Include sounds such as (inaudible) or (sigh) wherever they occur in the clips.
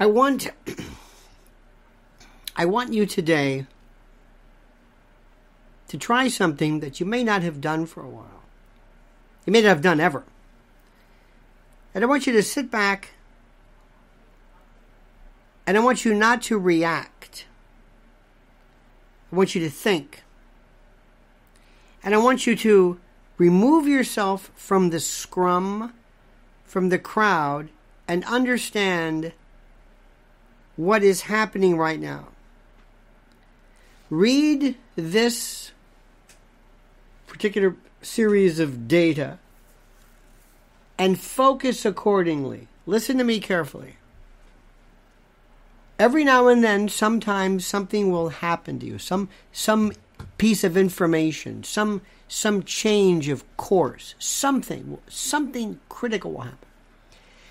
I want I want you today to try something that you may not have done for a while. You may not have done ever. And I want you to sit back and I want you not to react. I want you to think. And I want you to remove yourself from the scrum, from the crowd, and understand what is happening right now. Read this particular series of data and focus accordingly. Listen to me carefully. Every now and then, sometimes something will happen to you. Some some piece of information, some some change of course, something something critical will happen.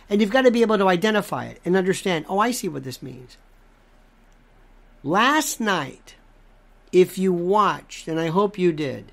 And you've got to be able to identify it and understand, oh, I see what this means. Last night, if you watched, and I hope you did,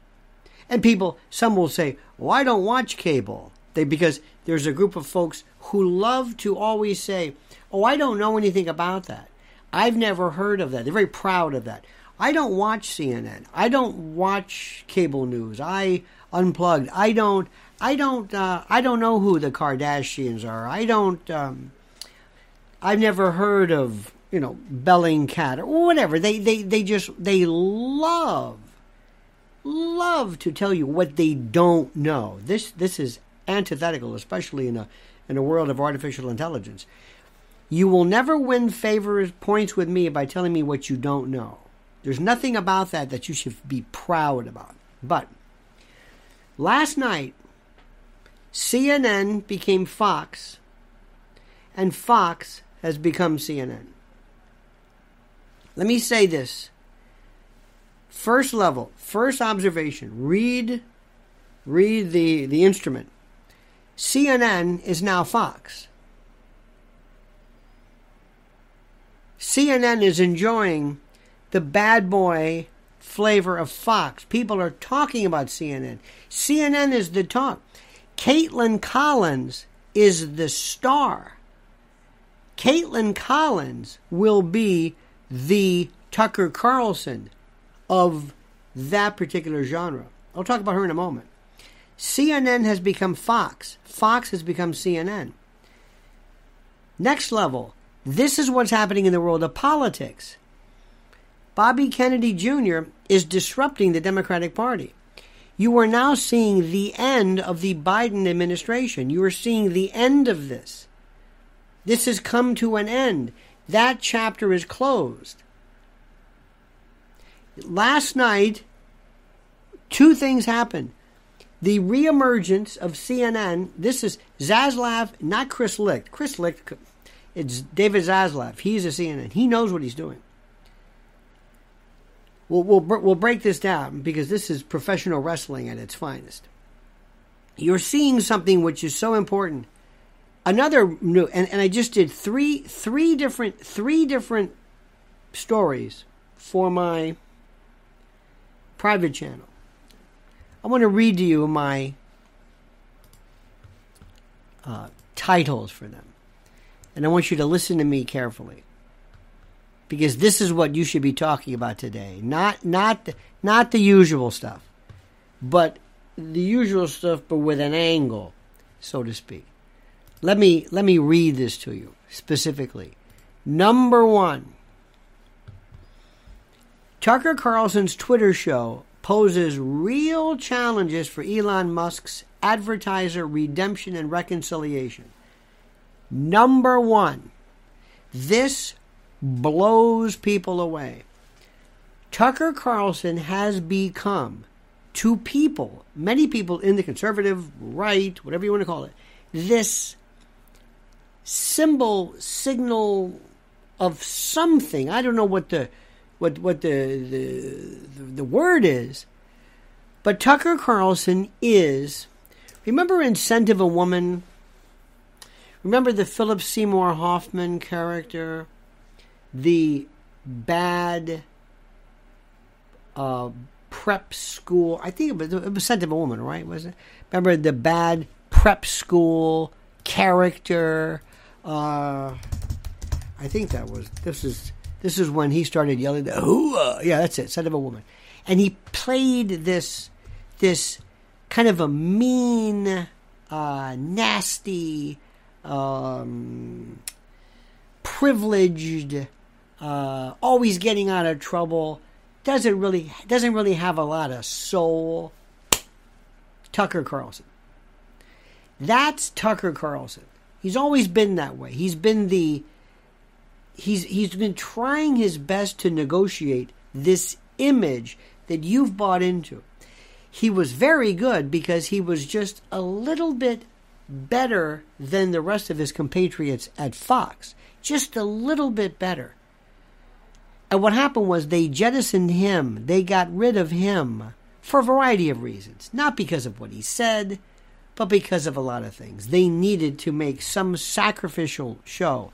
and people, some will say, well, I don't watch cable. They, because there's a group of folks who love to always say, oh, I don't know anything about that. I've never heard of that. They're very proud of that. I don't watch CNN. I don't watch cable news. I unplugged. I don't. I don't. Uh, I don't know who the Kardashians are. I don't. Um, I've never heard of you know Bellingcat or whatever. They they they just they love love to tell you what they don't know. This this is antithetical, especially in a in a world of artificial intelligence. You will never win favor points with me by telling me what you don't know. There's nothing about that that you should be proud about. But last night, CNN became Fox, and Fox has become CNN. Let me say this. First level, first observation, read read the, the instrument. CNN is now Fox. CNN is enjoying the bad boy flavor of Fox. People are talking about CNN. CNN is the talk. Kaitlan Collins is the star. Kaitlan Collins will be the Tucker Carlson of that particular genre. I'll talk about her in a moment. CNN has become Fox. Fox has become CNN. Next level. This is what's happening in the world of politics. Bobby Kennedy Jr. is disrupting the Democratic Party. You are now seeing the end of the Biden administration. You are seeing the end of this. This has come to an end. That chapter is closed. Last night, two things happened. The reemergence of CNN. This is Zaslav, not Chris Licht. Chris Licht, it's David Zaslav. He's a CNN. He knows what he's doing. We'll, we'll, we'll break this down because this is professional wrestling at its finest. You're seeing something which is so important. Another new, and, and I just did three, three different, three different stories for my private channel. I want to read to you my uh, titles for them. And I want you to listen to me carefully because this is what you should be talking about today. Not not not the usual stuff, but the usual stuff, but with an angle, so to speak. Let me let me read this to you specifically. Number one. Tucker Carlson's Twitter show poses real challenges for Elon Musk's advertiser redemption and reconciliation. Number one, this blows people away. Tucker Carlson has become, to people, many people in the conservative right, whatever you want to call it, this symbol, signal of something. I don't know what the what what the the, the word is, but Tucker Carlson is. Remember in Scent of a Woman? Remember the Philip Seymour Hoffman character? The bad uh, prep school. I think it was, it was Scent of a Woman, right? Was it? Remember the bad prep school character? Uh, I think that was this is this is when he started yelling the hooah. Yeah, that's it. Son of a woman, and he played this this kind of a mean, uh, nasty, um, privileged, uh, always getting out of trouble. Doesn't really doesn't really have a lot of soul. Tucker Carlson. That's Tucker Carlson. He's always been that way. He's been the he's he's been trying his best to negotiate this image that you've bought into. He was very good because he was just a little bit better than the rest of his compatriots at Fox. Just a little bit better. And what happened was they jettisoned him. They got rid of him for a variety of reasons. Not because of what he said, but because of a lot of things. They needed to make some sacrificial show.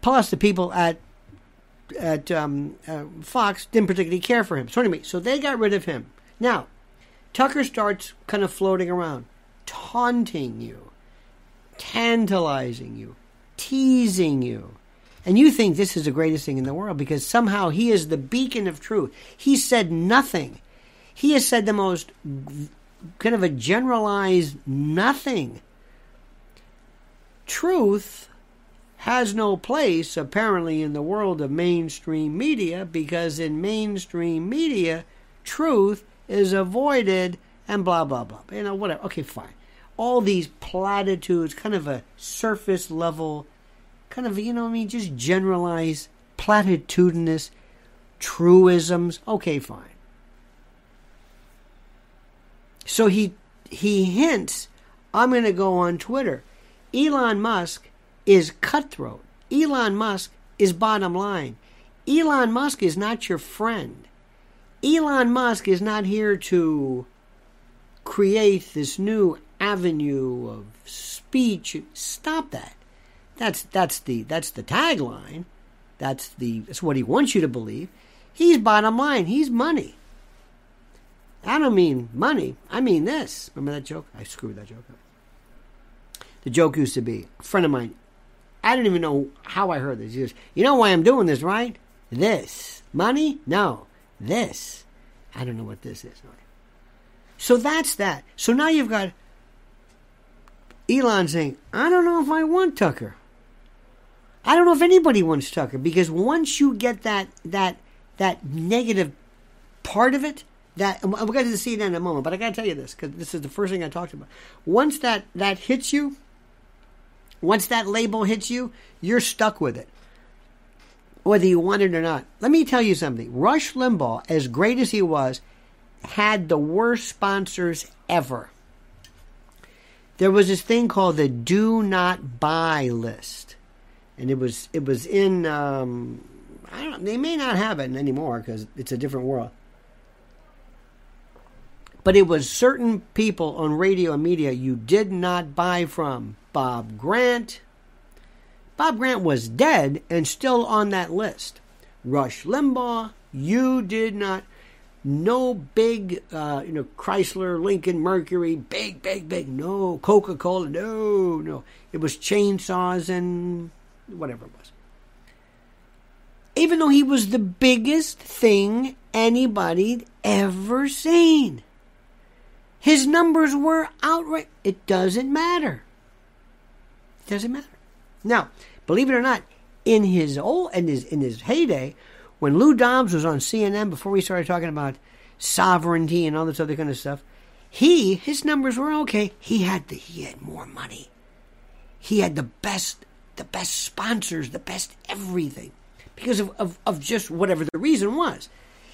Plus, the people at at um, uh, Fox didn't particularly care for him. So anyway, so they got rid of him. Now, Tucker starts kind of floating around, taunting you, tantalizing you, teasing you. And you think this is the greatest thing in the world because somehow he is the beacon of truth. He said nothing. He has said the most kind of a generalized nothing. Truth has no place, apparently, in the world of mainstream media because in mainstream media, truth is avoided and blah, blah, blah. You know, whatever. Okay, fine. All these platitudes, kind of a surface level, kind of, you know I mean, just generalized, platitudinous truisms. Okay, fine. So he he hints, I'm going to go on Twitter. Elon Musk is cutthroat. Elon Musk is bottom line. Elon Musk is not your friend. Elon Musk is not here to create this new avenue of speech. Stop that. That's that's the that's the tagline. That's the that's what he wants you to believe. He's bottom line. He's money. I don't mean money. I mean this. Remember that joke? I screwed that joke up. The joke used to be a friend of mine. I don't even know how I heard this. He goes, "You know why I'm doing this, right? This money? No, this. I don't know what this is." So that's that. So now you've got Elon saying, "I don't know if I want Tucker. I don't know if anybody wants Tucker because once you get that that that negative part of it, that we're going to see that in a moment. But I got to tell you this because this is the first thing I talked about. Once that that hits you, once that label hits you, you're stuck with it, whether you want it or not. Let me tell you something. Rush Limbaugh, as great as he was, had the worst sponsors ever. There was this thing called the "Do Not Buy" list, and it was it was in. Um, I don't. They may not have it anymore because it's a different world but it was certain people on radio and media you did not buy from. Bob Grant. Bob Grant was dead and still on that list. Rush Limbaugh, you did not. No big, uh, you know, Chrysler, Lincoln, Mercury, big, big, big. No Coca Cola, no, no. It was chainsaws and whatever it was. Even though he was the biggest thing anybody'd ever seen. His numbers were outright. It doesn't matter. It doesn't matter. Now, believe it or not, in his old in his in his heyday, when Lou Dobbs was on CNN before we started talking about sovereignty and all this other kind of stuff, he his numbers were okay. He had the he had more money. He had the best the best sponsors, the best everything. Because of, of, of just whatever the reason was.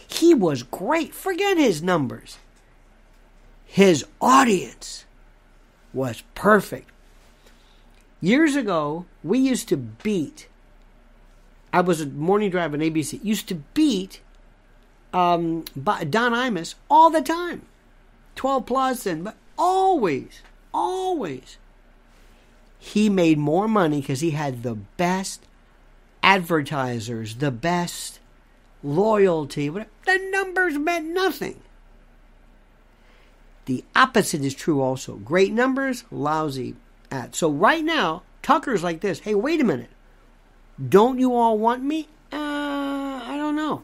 He was great. Forget his numbers his audience was perfect. Years ago, we used to beat. I was a morning drive on ABC. Used to beat um, Don Imus all the time, twelve plus, and but always, always, he made more money because he had the best advertisers, the best loyalty. The numbers meant nothing. The opposite is true also. Great numbers, lousy ads. So right now, Tucker's like this. Hey, wait a minute. Don't you all want me? Uh, I don't know.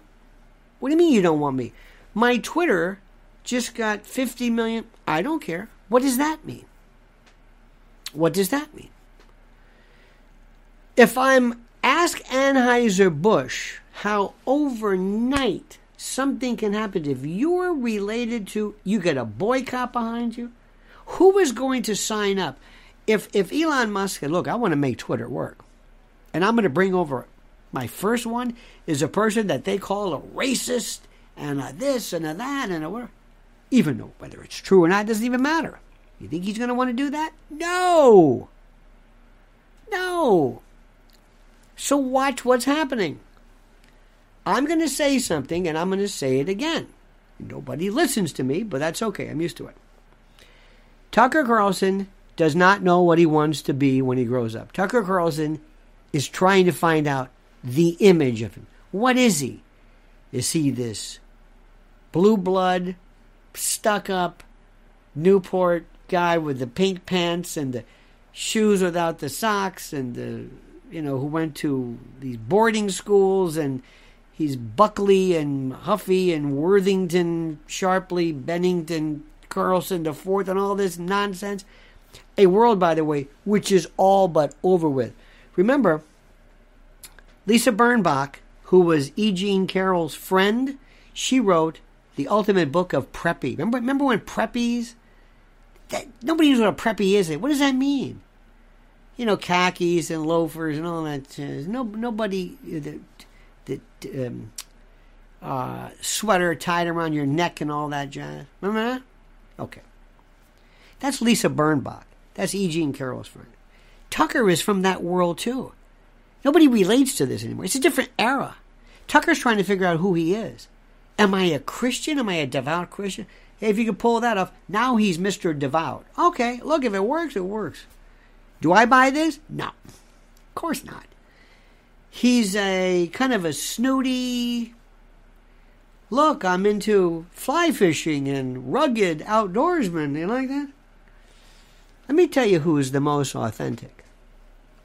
What do you mean you don't want me? My Twitter just got 50 million. I don't care. What does that mean? What does that mean? If I'm ask Anheuser-Busch how overnight something can happen if you're related to you get a boycott behind you, who is going to sign up? If if Elon Musk said, look, I want to make Twitter work, and I'm going to bring over my first one is a person that they call a racist and a this and a that and a whatever. Even though whether it's true or not doesn't even matter. You think he's going to want to do that? No. No. So watch what's happening. I'm going to say something and I'm going to say it again. Nobody listens to me, but that's okay. I'm used to it. Tucker Carlson does not know what he wants to be when he grows up. Tucker Carlson is trying to find out the image of him. What is he? Is he this blue blood, stuck up Newport guy with the pink pants and the shoes without the socks and the you know who went to these boarding schools and he's Buckley and Huffy and Worthington, Sharpley, Bennington, Carlson the fourth and all this nonsense. A world, by the way, which is all but over with. Remember, Lisa Birnbach, who was E. Jean Carroll's friend, she wrote the ultimate book of preppy. Remember, remember when preppies? That, nobody knows what a preppy is. What does that mean? You know, khakis and loafers and all that. Uh, no, nobody the, the um, uh, sweater tied around your neck and all that jazz. Remember that? Okay. That's Lisa Birnbach. That's E. Jean Carroll's friend. Tucker is from that world too. Nobody relates to this anymore. It's a different era. Tucker's trying to figure out who he is. Am I a Christian? Am I a devout Christian? If you could pull that off, now he's Mr. Devout. Okay, look, if it works, it works. Do I buy this? No. Of course not. He's a kind of a snooty, look, I'm into fly fishing and rugged outdoorsman. You like that? Let me tell you who is the most authentic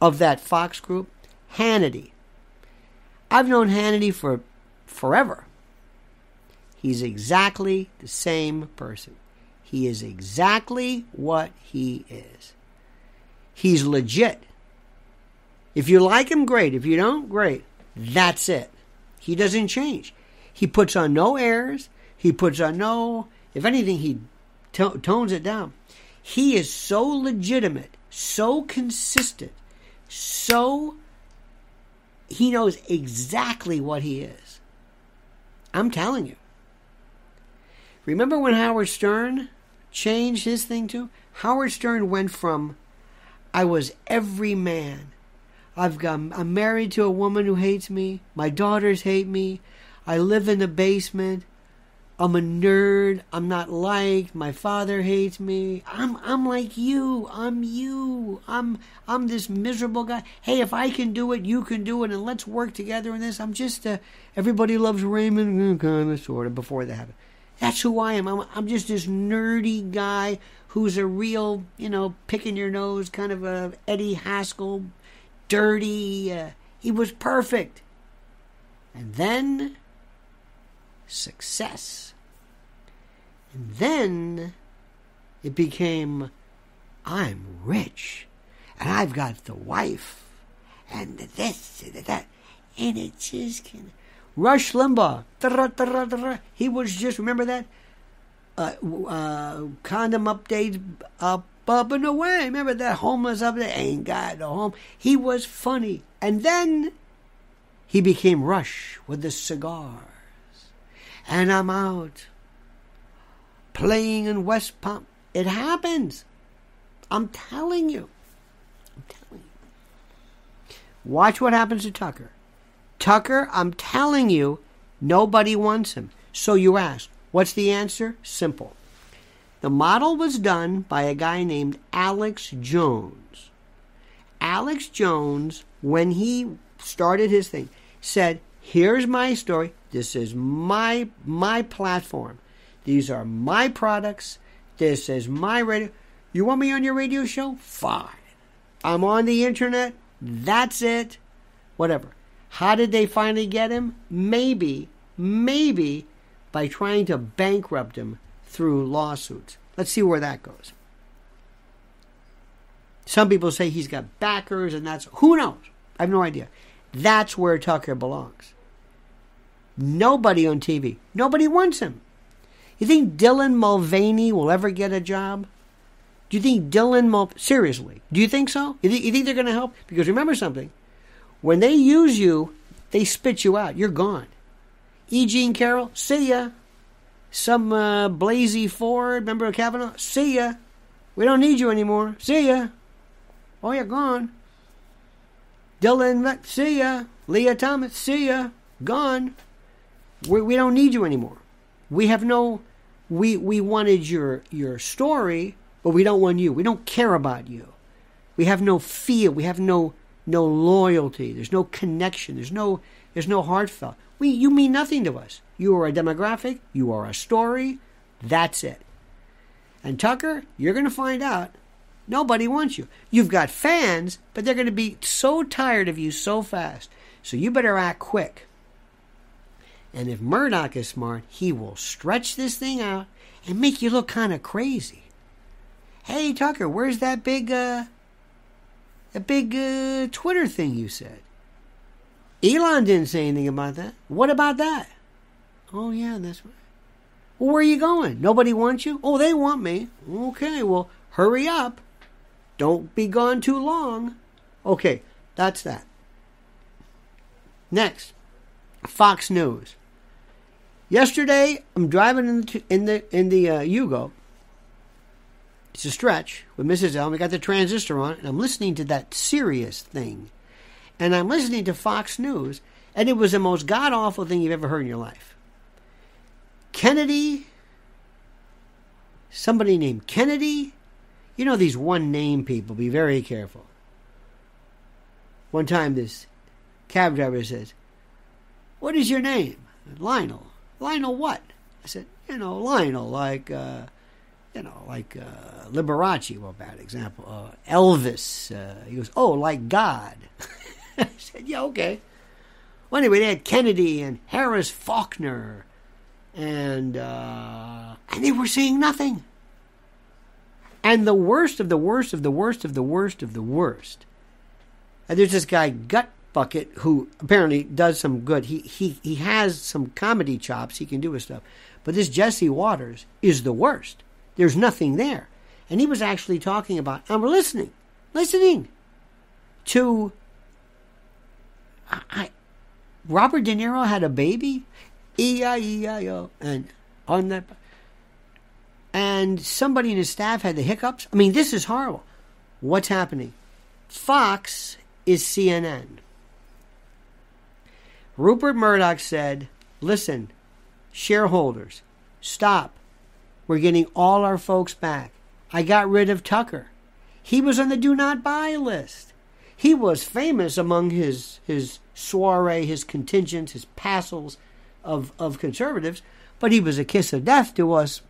of that Fox group Hannity. I've known Hannity for forever. He's exactly the same person. He is exactly what he is. He's legit. If you like him, great. If you don't, great. That's it. He doesn't change. He puts on no airs. He puts on no, if anything, he to- tones it down. He is so legitimate, so consistent, so he knows exactly what he is. I'm telling you. Remember when Howard Stern changed his thing to? Howard Stern went from I was every man. I've got I'm married to a woman who hates me. My daughters hate me. I live in the basement. I'm a nerd. I'm not liked. My father hates me. I'm I'm like you. I'm you. I'm I'm this miserable guy. Hey, if I can do it, you can do it, and let's work together in this. I'm just a everybody loves Raymond kind of sort of before that happened. That's who I am. I'm I'm just this nerdy guy who's a real, you know, picking your nose kind of a Eddie Haskell, dirty. Uh, he was perfect. And then success. And then it became I'm rich and I've got the wife and the this and the that. And it just can. Rush Limbaugh. He was just, remember that? Uh, uh, condom updates up, up and away. Remember that homeless up there? Ain't got no home. He was funny. And then he became Rush with the cigars and I'm out playing in West Palm. It happens. I'm telling you. I'm telling you. Watch what happens to Tucker. Tucker, I'm telling you, nobody wants him. So you ask, what's the answer? Simple. The model was done by a guy named Alex Jones. Alex Jones, when he started his thing, said, Here's my story. This is my my platform. These are my products. This is my radio. You want me on your radio show? Fine. I'm on the internet. That's it. whatever. How did they finally get him? Maybe, maybe by trying to bankrupt him through lawsuits. Let's see where that goes. Some people say he's got backers, and that's who knows. I have no idea. That's where Tucker belongs. Nobody on TV. Nobody wants him. You think Dylan Mulvaney will ever get a job? Do you think Dylan Mul seriously? Do you think so? You, th- you think they're going to help? Because remember something: when they use you, they spit you out. You're gone. E. Jean Carroll, see ya. Some uh, Blasey Ford, member of Kavanaugh? See ya. We don't need you anymore. See ya. Oh, you're gone. Dylan, see ya. Lia Thomas, see ya. Gone. We, we don't need you anymore. We have no. We we wanted your your story, but we don't want you. We don't care about you. We have no feel. We have no no loyalty. There's no connection. There's no there's no heartfelt. We you mean nothing to us. You are a demographic. You are a story. That's it. And Tucker, you're going to find out nobody wants you. You've got fans, but they're going to be so tired of you so fast. So you better act quick. And if Murdoch is smart, he will stretch this thing out and make you look kind of crazy. Hey Tucker, where's that big uh that big uh, Twitter thing you said? Elon didn't say anything about that. What about that? Oh yeah, that's right. Well, where are you going? Nobody wants you? Oh, they want me. Okay, well, hurry up. Don't be gone too long. Okay, that's that. Next, Fox News. Yesterday, I'm driving in the in the in the uh, Yugo. It's a stretch with Mrs. Elm. We got the transistor on, and I'm listening to that Sirius thing, and I'm listening to Fox News, and it was the most god awful thing you've ever heard in your life. Kennedy, somebody named Kennedy. You know these one name people. Be very careful. One time, this cab driver says, "What is your name?" Lionel. Lionel what? I said, you know, Lionel, like, uh, you know, like uh, Liberace, well, bad example. Uh, Elvis. Uh, he goes, oh, like God. (laughs) I said, yeah, okay. Well, anyway, they had Kennedy and Harris Faulkner, and uh, and they were saying nothing. And the worst of the worst of the worst of the worst of the worst. And there's this guy, Gut Bucket, who apparently does some good. He he he has some comedy chops. He can do his stuff. But this Jesse Watters is the worst. There's nothing there. And he was actually talking about. I'm listening, listening to. I, I Robert De Niro had a baby, E I E I O, and on that, and somebody in his staff had the hiccups. I mean, this is horrible. What's happening? Fox is CNN. Rupert Murdoch said, Listen, shareholders, stop. We're getting all our folks back. I got rid of Tucker. He was on the do not buy list. He was famous among his, his soiree, his contingents, his passels of, of conservatives, but he was a kiss of death to us.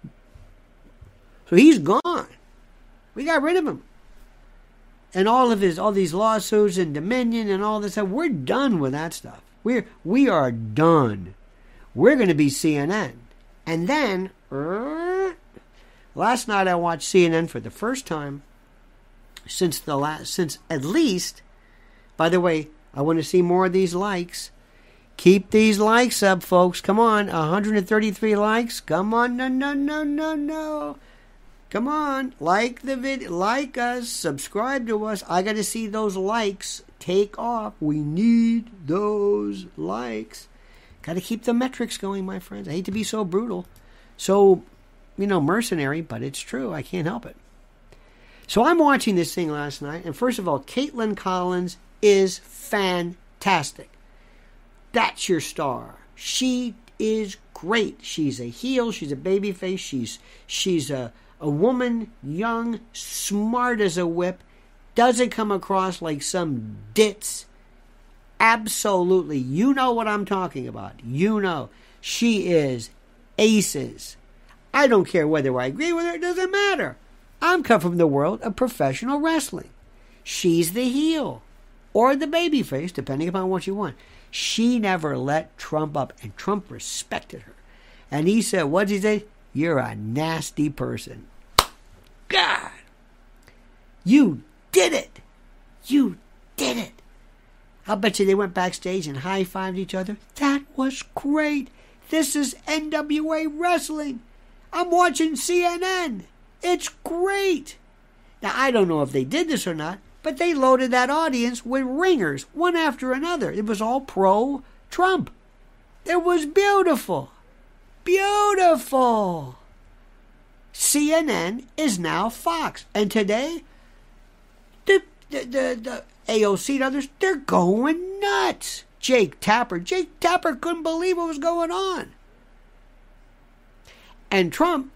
So he's gone. We got rid of him. And all of his all these lawsuits and Dominion and all this stuff, we're done with that stuff. We're we are done. We're going to be CNN. And then last night I watched CNN for the first time since the last since at least by the way, I want to see more of these likes. Keep these likes up, folks. Come on, 133 likes. Come on, no, no, no, no, no. Come on, like the video, like us, subscribe to us. I got to see those likes take off. We need those likes. Got to keep the metrics going, my friends. I hate to be so brutal, so, you know, mercenary, but it's true. I can't help it. So I'm watching this thing last night, and first of all, Kaitlan Collins is fantastic. That's your star. She is great. She's a heel. She's a baby face. She's she's a a woman, young, smart as a whip, doesn't come across like some ditz. Absolutely. You know what I'm talking about. You know. She is aces. I don't care whether I agree with her, it doesn't matter. I'm come from the world of professional wrestling. She's the heel. or the baby face, depending upon what you want. She never let Trump up, and Trump respected her. And he said, What did he say? You're a nasty person. God, you did it. You did it. I'll bet you they went backstage and high fived each other. That was great. This is NWA Wrestling. I'm watching CNN. It's great. Now, I don't know if they did this or not, but they loaded that audience with ringers, one after another. It was all pro Trump. It was beautiful. Beautiful. CNN is now Fox. And today, the, the, the, AOC and others, they're going nuts. Jake Tapper. Jake Tapper couldn't believe what was going on. And Trump,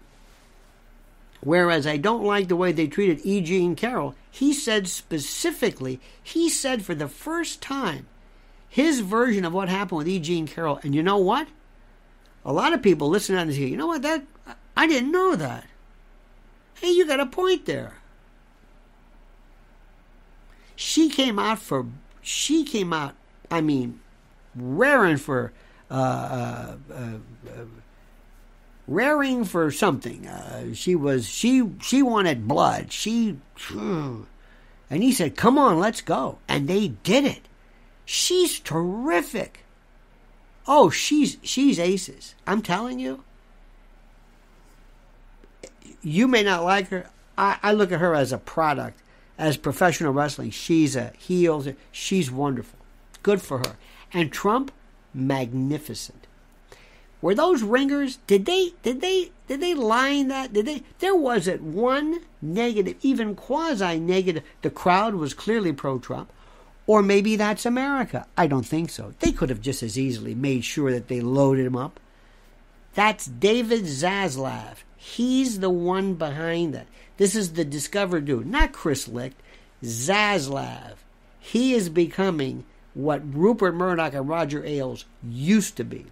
whereas I don't like the way they treated E. Jean Carroll, he said specifically, he said for the first time, his version of what happened with E. Jean Carroll. And you know what? A lot of people listen to this. You know what? That I didn't know that. Hey, you got a point there. She came out for. She came out. I mean, raring for. Uh, uh, uh, raring for something. Uh, she was she she wanted blood. She (sighs) and he said, "Come on, let's go." And they did it. She's terrific. Oh, she's she's aces. I'm telling you. You may not like her. I, I look at her as a product, as professional wrestling. She's a heel. She's wonderful. Good for her. And Trump, magnificent. Were those ringers? Did they? Did they? Did they line that? Did they? There wasn't one negative, even quasi negative. The crowd was clearly pro-Trump. Or maybe that's America. I don't think so. They could have just as easily made sure that they loaded him up. That's David Zaslav. He's the one behind that. This is the Discover dude, not Chris Licht. Zaslav. He is becoming what Rupert Murdoch and Roger Ailes used to be.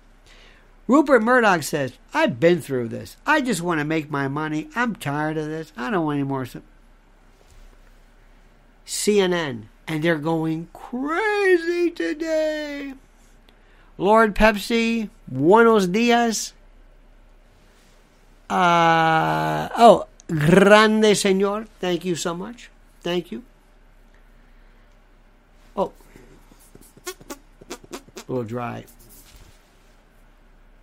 Rupert Murdoch says, I've been through this. I just want to make my money. I'm tired of this. I don't want any more. CNN, and they're going crazy today. Lord Pepsi, buenos dias. Uh, oh, grande señor. Thank you so much. Thank you. Oh, a little dry.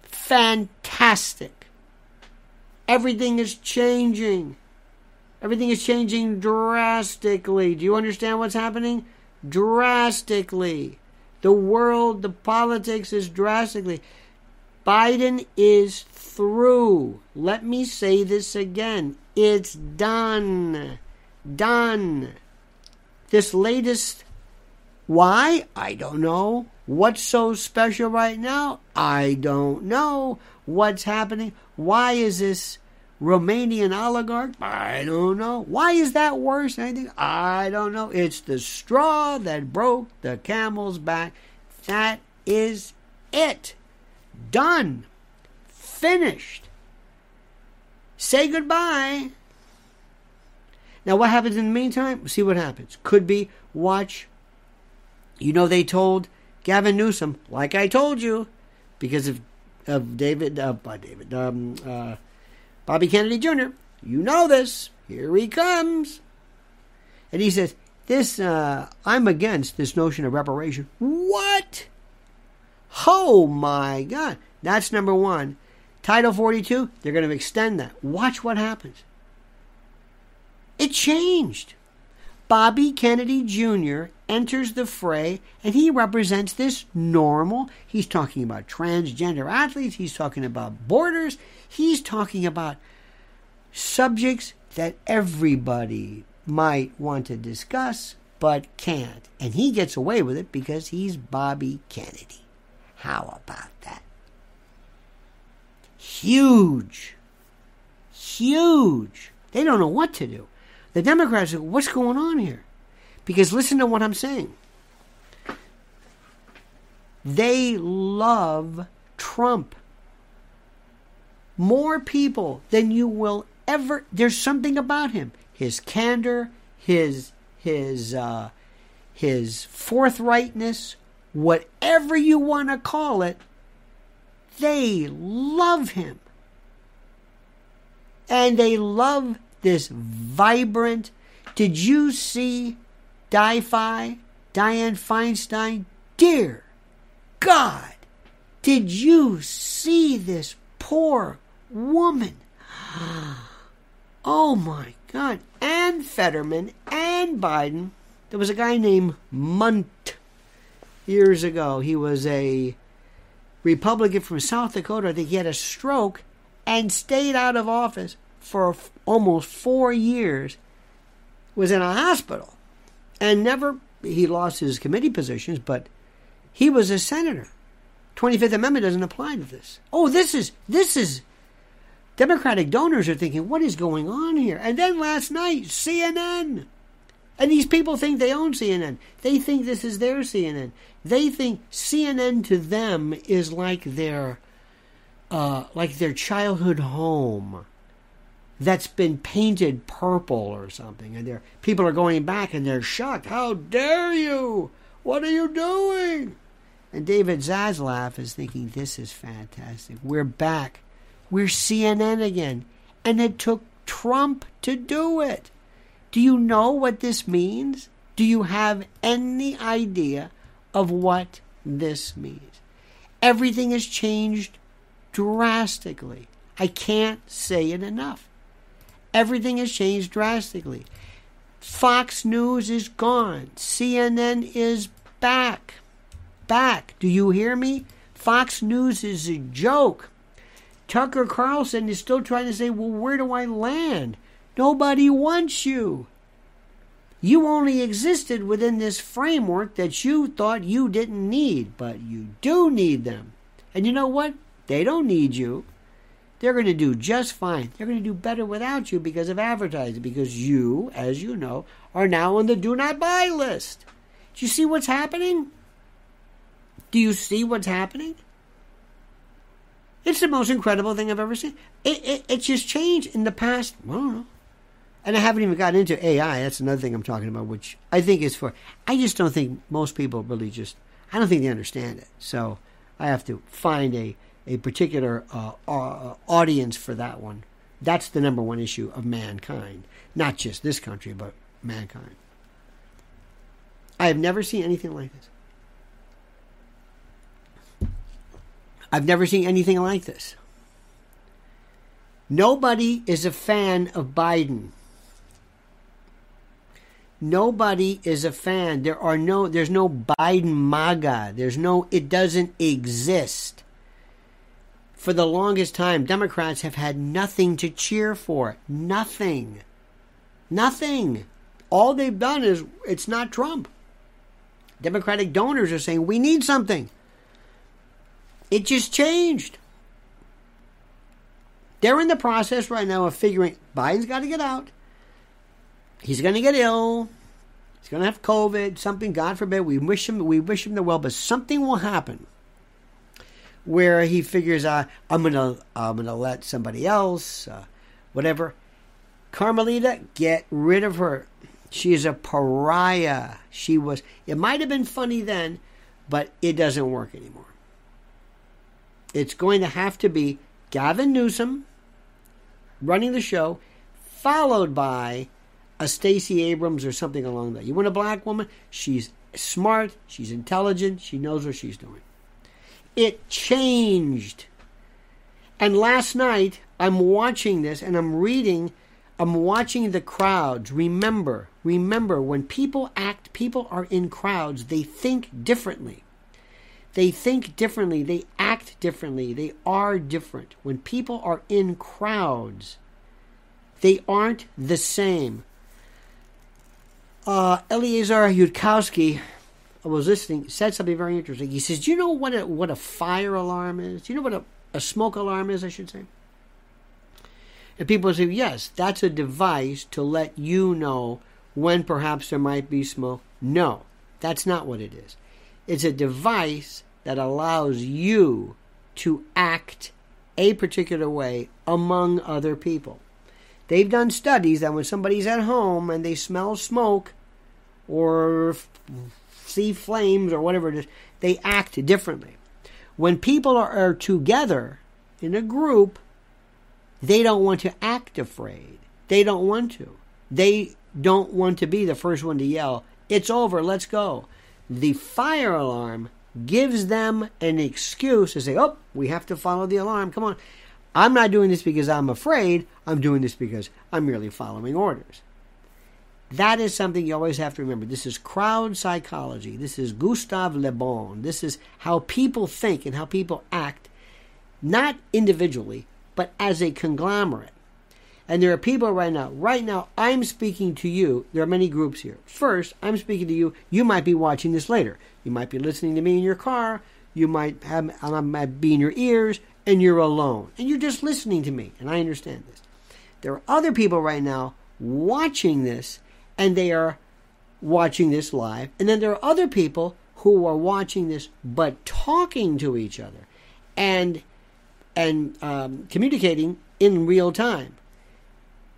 Fantastic. Everything is changing. Everything is changing drastically. Do you understand what's happening? Drastically. The world, the politics is drastically. Biden is through. Let me say this again. It's done. Done. This latest. Why? I don't know. What's so special right now? I don't know. What's happening? Why is this Romanian oligarch? I don't know. Why is that worse than anything? I don't know. It's the straw that broke the camel's back. That is it. Done. Finished. Say goodbye. Now, what happens in the meantime? We'll See what happens. Could be watch. You know, they told Gavin Newsom, like I told you, because of of David, uh, David, um, uh, Bobby Kennedy Jr. You know this. Here he comes. And he says, "This, uh, I'm against this notion of reparation." What? Oh my God! That's number one. Title 42, they're going to extend that. Watch what happens. It changed. Bobby Kennedy Jr. enters the fray and he represents this normal. He's talking about transgender athletes, he's talking about borders, he's talking about subjects that everybody might want to discuss but can't. And he gets away with it because he's Bobby Kennedy. How about that? Huge. Huge. They don't know what to do. The Democrats are, what's going on here? Because listen to what I'm saying. They love Trump. More people than you will ever. There's something about him. His candor, his his uh, his forthrightness, whatever you want to call it, they love him. And they love this vibrant. Did you see Dianne Feinstein? Dear God, did you see this poor woman? (gasps) Oh my God. And Fetterman and Biden. There was a guy named Mundt years ago. He was a Republican from South Dakota. I think he had a stroke and stayed out of office for almost four years. Was in a hospital and never, he lost his committee positions, but he was a senator. 25th Amendment doesn't apply to this. Oh, this is, this is, Democratic donors are thinking, what is going on here? And then last night, CNN. And these people think they own CNN. They think this is their CNN. They think CNN to them is like their, uh, like their childhood home that's been painted purple or something. And people are going back and they're shocked. How dare you? What are you doing? And David Zaslav is thinking, this is fantastic. We're back. We're CNN again. And it took Trump to do it. Do you know what this means? Do you have any idea of what this means? Everything has changed drastically. I can't say it enough. Everything has changed drastically. Fox News is gone. CNN is back back. Do you hear me? Fox News is a joke. Tucker Carlson is still trying to say, well, where do I land? Nobody wants you. You only existed within this framework that you thought you didn't need, but you do need them. And you know what? They don't need you. They're going to do just fine. They're going to do better without you because of advertising, because you, as you know, are now on the do not buy list. Do you see what's happening? Do you see what's happening? It's the most incredible thing I've ever seen. It, it, it's just changed in the past, I don't know. And I haven't even gotten into AI. That's another thing I'm talking about, which I think is for. I just don't think most people really just. I don't think they understand it. So I have to find a, a particular uh, uh, audience for that one. That's the number one issue of mankind. Not just this country, but mankind. I have never seen anything like this. I've never seen anything like this. Nobody is a fan of Biden. Nobody is a fan. There are no there's no Biden MAGA. There's no it doesn't exist. For the longest time, Democrats have had nothing to cheer for. Nothing. Nothing. All they've done is it's not Trump. Democratic donors are saying we need something. It just changed. They're in the process right now of figuring Biden's got to get out. He's going to get ill. He's going to have COVID. Something, God forbid, we wish him we wish him the well, but something will happen where he figures out I'm gonna I'm gonna let somebody else, uh, whatever. Carmelita, get rid of her. She is a pariah. She was. It might have been funny then, but it doesn't work anymore. It's going to have to be Gavin Newsom running the show, followed by a Stacey Abrams or something along that. You want a black woman? She's smart, she's intelligent, she knows what she's doing. It changed. And last night, I'm watching this and I'm reading, I'm watching the crowds. Remember, remember, when people act, people are in crowds, they think differently. They think differently, they act differently, they are different. When people are in crowds, they aren't the same. Uh, Eliezer Yudkowsky, I was listening, said something very interesting. He says, Do you know what a, what a fire alarm is? Do you know what a, a smoke alarm is, I should say? And people say, Yes, that's a device to let you know when perhaps there might be smoke. No, that's not what it is. It's a device that allows you to act a particular way among other people. They've done studies that when somebody's at home and they smell smoke or see flames or whatever it is, they act differently. When people are, are together in a group, they don't want to act afraid. They don't want to. They don't want to be the first one to yell, It's over, let's go. The fire alarm gives them an excuse to say, Oh, we have to follow the alarm. Come on. I'm not doing this because I'm afraid. I'm doing this because I'm merely following orders. That is something you always have to remember. This is crowd psychology. This is Gustave Le Bon. This is how people think and how people act, not individually, but as a conglomerate. And there are people right now. Right now, I'm speaking to you. There are many groups here. First, I'm speaking to you. You might be watching this later. You might be listening to me in your car. You might have I might be in your ears, and you're alone, and you're just listening to me. And I understand this. There are other people right now watching this, and they are watching this live. And then there are other people who are watching this but talking to each other, and and um, communicating in real time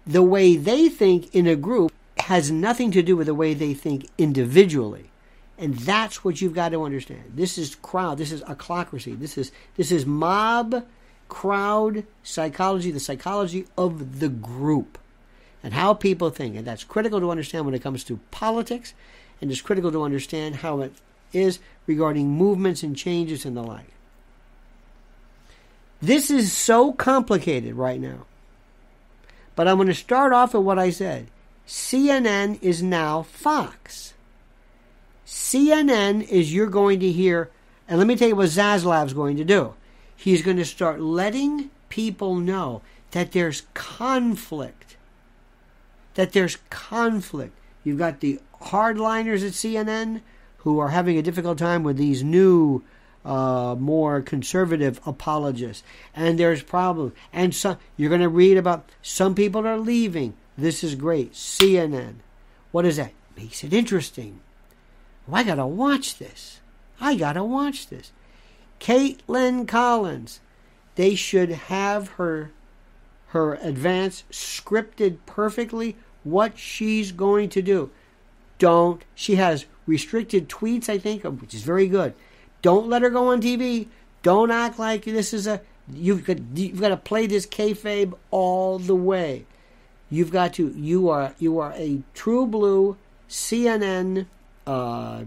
the way they think in a group has nothing to do with the way they think individually. And that's what you've got to understand. This is crowd, this is ochlocracy, this is this is mob crowd psychology, the psychology of the group and how people think. And that's critical to understand when it comes to politics, and it's critical to understand how it is regarding movements and changes and the like. This is so complicated right now. But I'm going to start off with what I said. CNN is now Fox. CNN is you're going to hear, and let me tell you what Zaslav's going to do. He's going to start letting people know that there's conflict. That there's conflict. You've got the hardliners at CNN who are having a difficult time with these new uh, more conservative apologists, and there's problems. And some you're going to read about some people are leaving. This is great. CNN. What is that? Makes it interesting. Well, I got to watch this. I got to watch this. Kaitlan Collins. They should have her her advance scripted perfectly what she's going to do. Don't. She has restricted tweets, I think, which is very good. Don't let her go on TV. Don't act like this is a. You've got you've got to play this kayfabe all the way. You've got to. You are you are a true blue CNN uh,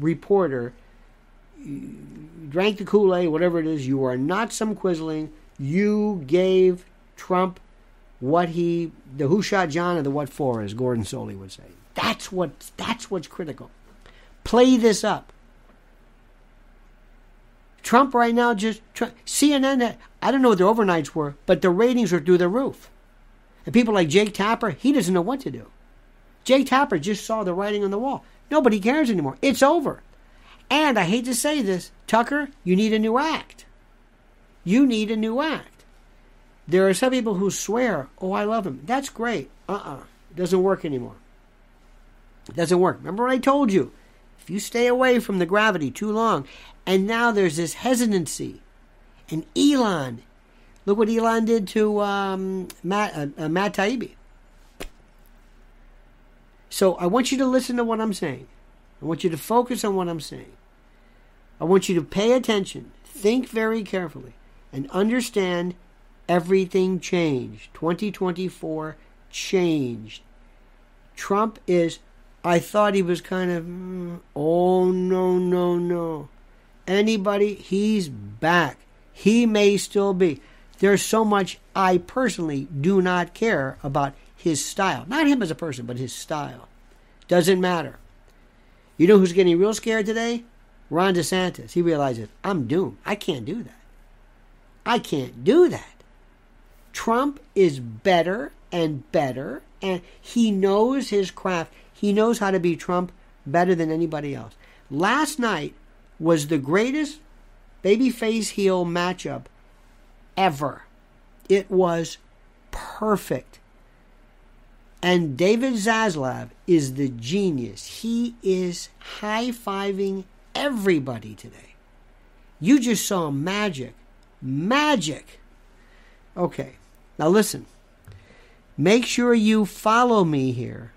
reporter. Drank the Kool Aid, whatever it is. You are not some quisling. You gave Trump what he the who shot John and the what for, as Gordon Solie would say. That's what that's what's critical. Play this up. Trump right now just CNN. I don't know what their overnights were, but the ratings are through the roof. And people like Jake Tapper, he doesn't know what to do. Jake Tapper just saw the writing on the wall. Nobody cares anymore. It's over. And I hate to say this, Tucker, you need a new act. You need a new act. There are some people who swear, "Oh, I love him." That's great. Uh-uh. It doesn't work anymore. It doesn't work. Remember what I told you? If you stay away from the gravity too long, and now there's this hesitancy. And Elon, look what Elon did to um, Matt, uh, uh, Matt Taibbi. So I want you to listen to what I'm saying. I want you to focus on what I'm saying. I want you to pay attention, think very carefully, and understand everything changed. 2024 changed. Trump is I thought he was kind of, mm, oh, no, no, no. Anybody, he's back. He may still be. There's so much I personally do not care about his style. Not him as a person, but his style. Doesn't matter. You know who's getting real scared today? Ron DeSantis. He realizes, I'm doomed. I can't do that. I can't do that. Trump is better and better, and he knows his craft. He knows how to be Trump better than anybody else. Last night was the greatest babyface heel matchup ever. It was perfect. And David Zaslav is the genius. He is high fiving everybody today. You just saw magic. Magic. Okay, now listen. Make sure you follow me here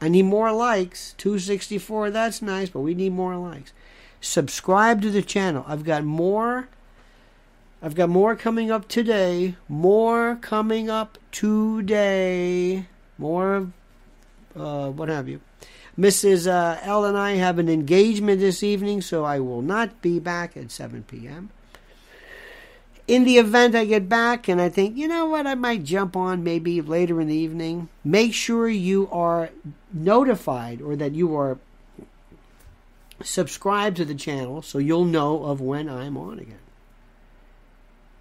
I need more likes. 264, that's nice, but we need more likes. Subscribe to the channel. I've got more. I've got more coming up today. More coming up today. More uh, what have you. Mrs. Uh, L and I have an engagement this evening, so I will not be back at 7 p.m. In the event I get back and I think, you know what, I might jump on maybe later in the evening, make sure you are notified or that you are subscribed to the channel so you'll know of when I'm on again.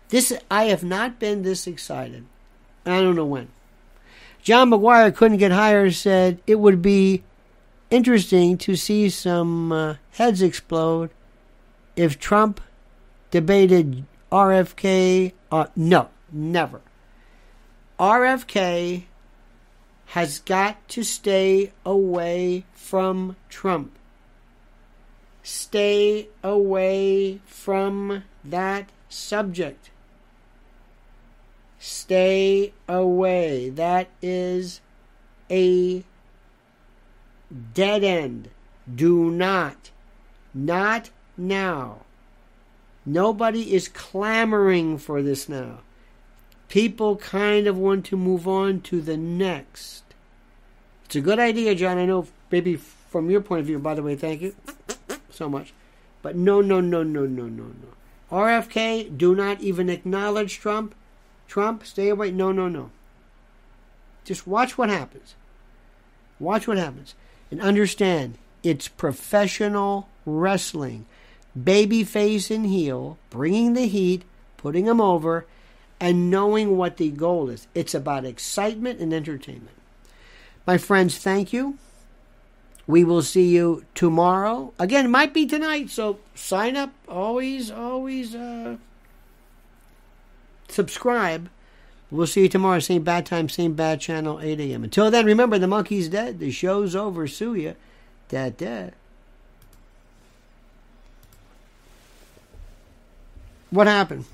This I have not been this excited. I don't know when. John McGuire couldn't get higher said it would be interesting to see some uh, heads explode if Trump debated RFK. Uh, no, never. RFK has got to stay away from Trump. Stay away from that subject. Stay away. That is a dead end. Do not. Not now. Nobody is clamoring for this now. People kind of want to move on to the next. It's a good idea, John. I know maybe from your point of view, by the way, thank you so much. But no, no, no, no, no, no, no. RFK, do not even acknowledge Trump. Trump, stay away. No, no, no. Just watch what happens. Watch what happens. And understand it's professional wrestling. Baby face and heel, bringing the heat, putting them over, and knowing what the goal is. It's about excitement and entertainment. My friends, thank you. We will see you tomorrow. Again, it might be tonight, so sign up. Always, always uh, subscribe. We'll see you tomorrow, same bad time, same bad channel, 8 a.m. Until then, remember the monkey's dead. The show's over. Sue ya. Dad, dad. What happened?